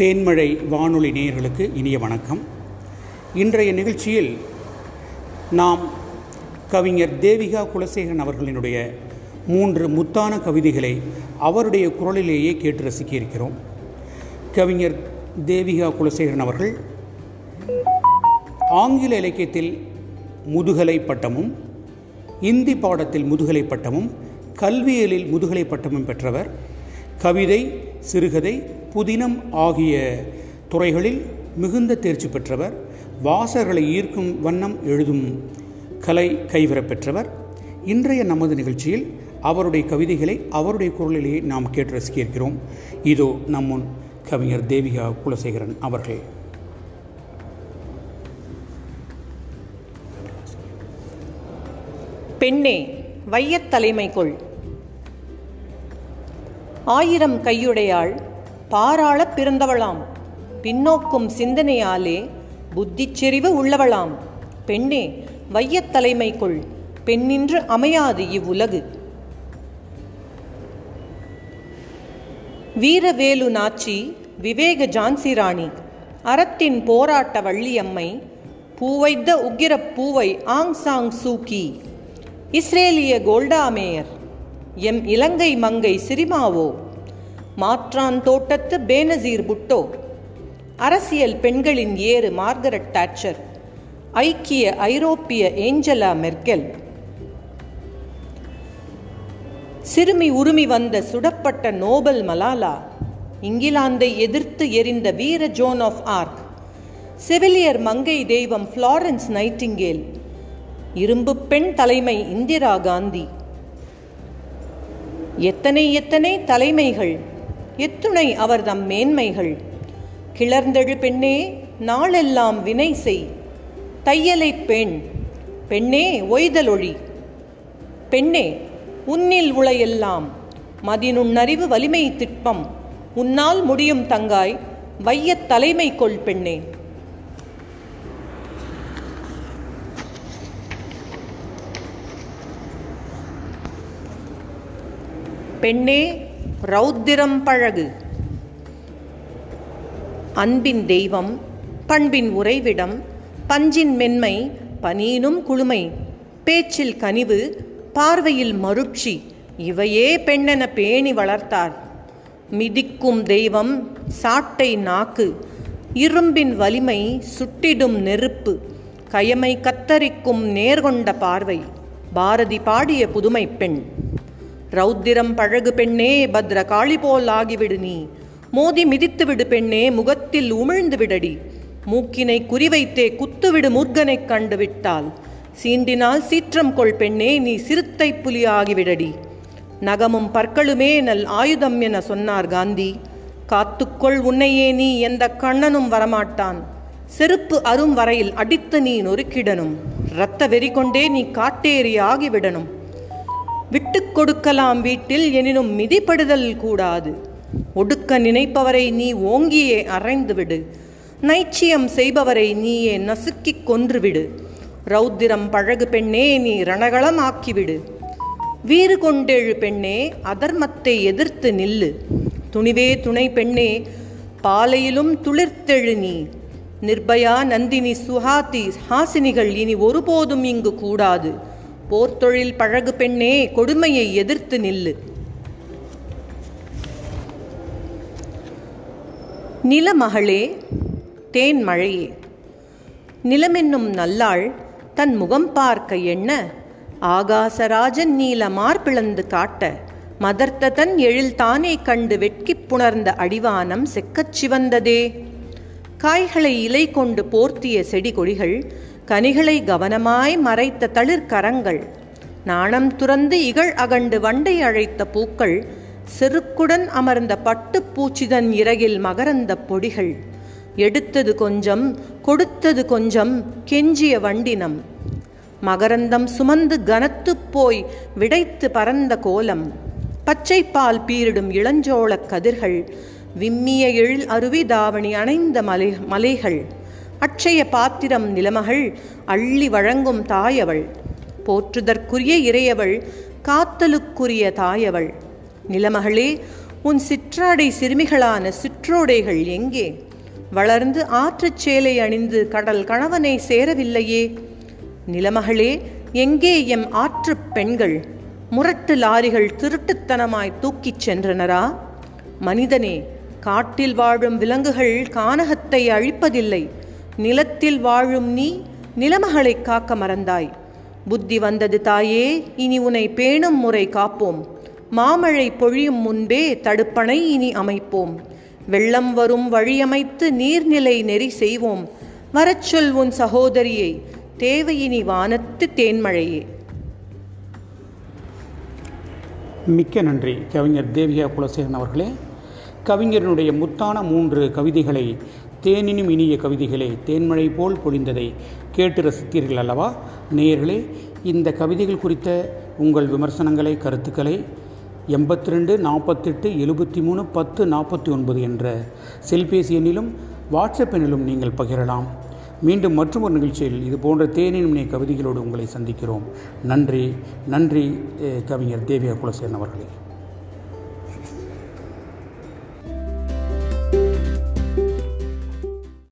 தேன்மழை வானொலி நேயர்களுக்கு இனிய வணக்கம். இன்றைய நிகழ்ச்சியில் நாம் கவிஞர் தேவிகா குலசேகரன் அவர்களினுடைய மூன்று முத்தான கவிதைகளை அவருடைய குரலிலேயே கேட்டு ரசிக்க இருக்கிறோம் கவிஞர் தேவிகா குலசேகரன் அவர்கள் ஆங்கில இலக்கியத்தில் முதுகலை பட்டமும் இந்தி பாடத்தில் முதுகலை பட்டமும் கல்வியலில் முதுகலை பட்டமும் பெற்றவர் கவிதை சிறுகதை புதினம் ஆகிய துறைகளில் மிகுந்த தேர்ச்சி பெற்றவர் வாசகர்களை ஈர்க்கும் வண்ணம் எழுதும் கலை கைவரப் பெற்றவர். இன்றைய நமது நிகழ்ச்சியில் அவருடைய கவிதைகளை அவருடைய குரலிலேயே நாம் கேட்டு ரசிக்க இருக்கிறோம் இதோ நம்முன் கவிஞர் தேவிகா குலசேகரன் அவர்கள். பெண்ணே வையத் தலைமைக்குள். ஆயிரம் கையுடையாள் பாராளப் பிறந்தவளாம். பின்னோக்கும் சிந்தனையாலே புத்திச்செறிவு உள்ளவளாம். பெண்ணே வையத் தலைமைக்குள் பெண்ணின்று அமையாது இவ்வுலகு. வீரவேலு நாச்சி விவேக ஜான்சி ராணி அறத்தின் போராட்ட வள்ளியம்மை பூவைத்த உக்கிரப் பூவை ஆங் சாங் சூக்கி இஸ்ரேலிய கோல்டா மேயர் எம் இலங்கை மங்கை சிரிமாவோ மாற்றான் தோட்டத்து பேனசீர் புட்டோ. அரசியல் பெண்களின் ஏறு மார்கரெட் டாச்சர் ஐக்கிய ஐரோப்பிய ஏஞ்சலா மெர்கெல் சிறுமி உருமி வந்த சுடப்பட்ட நோபல் மலாலா இங்கிலாந்தை எதிர்த்து எரிந்த வீர ஜோன் ஆஃப் ஆர்க். செவிலியர் மங்கை தெய்வம் ஃப்ளாரன்ஸ் நைட்டிங்கேல். இரும்பு பெண் தலைமை இந்திரா காந்தி. எத்தனை எத்தனை தலைமைகள் எத்துணை அவர்தம் மேன்மைகள். கிளர்ந்தெழு பெண்ணே நாளெல்லாம் வினை செய். தையலை பெண். பெண்ணே ஒய்தலொழி பெண்ணே உன்னில் உளையெல்லாம். மதினுண்ணறிவு வலிமை திட்பம். உன்னால் முடியும் தங்காய் வையத் தலைமை கொள் பெண்ணே. பெண்ணே ரௌத்திரம் பழகு. அன்பின் தெய்வம் பண்பின் உறைவிடம் பஞ்சின் மென்மை பனியினும் குளுமை. பேச்சில் கனிவு பார்வையில் மருட்சி இவையே பெண்ணென பேணி வளர்த்தார். மிதிக்கும் தெய்வம் சாட்டை நாக்கு. இரும்பின் வலிமை சுட்டிடும் நெருப்பு. கயமை கத்தரிக்கும் நேர்கொண்ட பார்வை. பாரதி பாடிய புதுமை பெண். ரௌத்திரம் பழகு பெண்ணே பத்ர காளி போல் ஆகிவிடு நீ. மோதி மிதித்து விடு பெண்ணே முகத்தில் உமிழ்ந்து விடடி. மூக்கினை குறிவைத்தே குத்துவிடு முர்கனைக் கண்டு விட்டால். சீண்டினால் சீற்றம் கொள் பெண்ணே நீ சிறுத்தை புலி ஆகிவிடடி. நகமும் பற்களுமே நல் ஆயுதம் என சொன்னார் காந்தி. காத்துக்கொள் உன்னையே நீ எந்த கண்ணனும் வரமாட்டான். செருப்பு அரும் வரையில் அடித்து நீ நொறுக்கிடனும் இரத்த வெறி கொண்டே நீ காட்டேறி ஆகிவிடணும். விட்டு கொடுக்கலாம் வீட்டில் எனினும் மிதிப்படுதல் கூடாது. ஒடுக்க நினைப்பவரை நீ ஓங்கியே அரைந்துவிடு. நைச்சியம் செய்பவரை நீயே நசுக்கிக் கொன்றுவிடு. ரௌத்திரம் பழகு பெண்ணே நீ ரணகளம் ஆக்கிவிடு. வீறு கொண்டெழு பெண்ணே அதர்மத்தை எதிர்த்து நில்லு. துணிவே துணை பெண்ணே பாலையிலும் துளிர்த்தெழு நீ. நிர்பயா நந்தினி சுஹாதி ஹாசினிகள் இனி ஒருபோதும் இங்கு கூடாது. போர்த்தொழில் பழகு பெண்ணே கொடுமையை எதிர்த்து நில்லு. நிலமகளே தேன் மழையே நிலமென்னும் நல்லாள் தன் முகம் பார்க்க எண்ண ஆகாசராஜன் நீல மார்பிளந்து காட்ட மதர்த்த தன் எழில் தானே கண்டு வெட்கிப் புணர்ந்த அடிவானம் செக்கச் சிவந்ததே. காய்களை இலை கொண்டு போர்த்திய செடி கொடிகள் கனிகளை கவனமாய் மறைத்த தளிர்கரங்கள் நாணம் துறந்து இகழ் அகண்டு வண்டை அழைத்த பூக்கள் செருக்குடன் அமர்ந்த பட்டுப் பூச்சிதன் இறகில் மகரந்த பொடிகள். எடுத்தது கொஞ்சம் கொடுத்தது கொஞ்சம் கெஞ்சிய வண்டினம். மகரந்தம் சுமந்து கனத்துப் போய் விடைத்து பறந்த கோலம். பச்சைப்பால் பீரிடும் இளஞ்சோளக் கதிர்கள் விம்மிய எழில் அருவி தாவணி அணைந்த மலை மலைகள். அட்சய பாத்திரம் நிலமகள் அள்ளி வழங்கும் தாயவள். போற்றுதற்குரிய இறையவள் காத்தலுக்குரிய தாயவள். நிலமகளே உன் சிற்றாடை சிறுமிகளான சிற்றோடைகள் எங்கே? வளர்ந்து ஆற்றுச் சேலை அணிந்து கடல் கணவனை சேரவில்லையே? நிலமகளே எங்கே எம் ஆற்றுப் பெண்கள்? முரட்டு லாரிகள் திருட்டுத்தனமாய் தூக்கிச் சென்றனரா? மனிதனே காட்டில் வாழும் விலங்குகள் கானகத்தை அழிப்பதில்லை. நிலத்தில் வாழும் நீ நிலமகளை காக்க மறந்தாய். புத்தி வந்தது தாயே இனி உன்னை பேணும் முறை காப்போம். மாமழை பொழியும் முன்பே தடுப்பணை இனி அமைப்போம். வெள்ளம் வரும் வழியமைத்து நீர்நிலை நெறி செய்வோம். வரச்சொல் உன் சகோதரியை தேவையினி வானத்து தேன்மழையே. மிக்க நன்றி கவிஞர் தேவியா குலசேகரன் அவர்களே. கவிஞரனுடைய முத்தான மூன்று கவிதைகளை தேனினும் இனிய கவிதைகளே தேன்மழை போல் பொழிந்ததை கேட்டு ரசித்தீர்கள் அல்லவா? நேயர்களே இந்த கவிதைகள் குறித்த உங்கள் விமர்சனங்களை கருத்துக்களை எண்பத்தி ரெண்டு நாற்பத்தெட்டு எழுபத்தி மூணு பத்து நாற்பத்தி ஒன்பது என்ற செல்பேசி எண்ணிலும் வாட்ஸ்அப் எண்ணிலும் நீங்கள் பகிரலாம். மீண்டும் மற்றொரு நிகழ்ச்சியில் இது போன்ற தேனினும் இனிய கவிதைகளோடு உங்களை சந்திக்கிறோம். நன்றி நன்றி கவிஞர் தேவியா குலசேன் அவர்களே.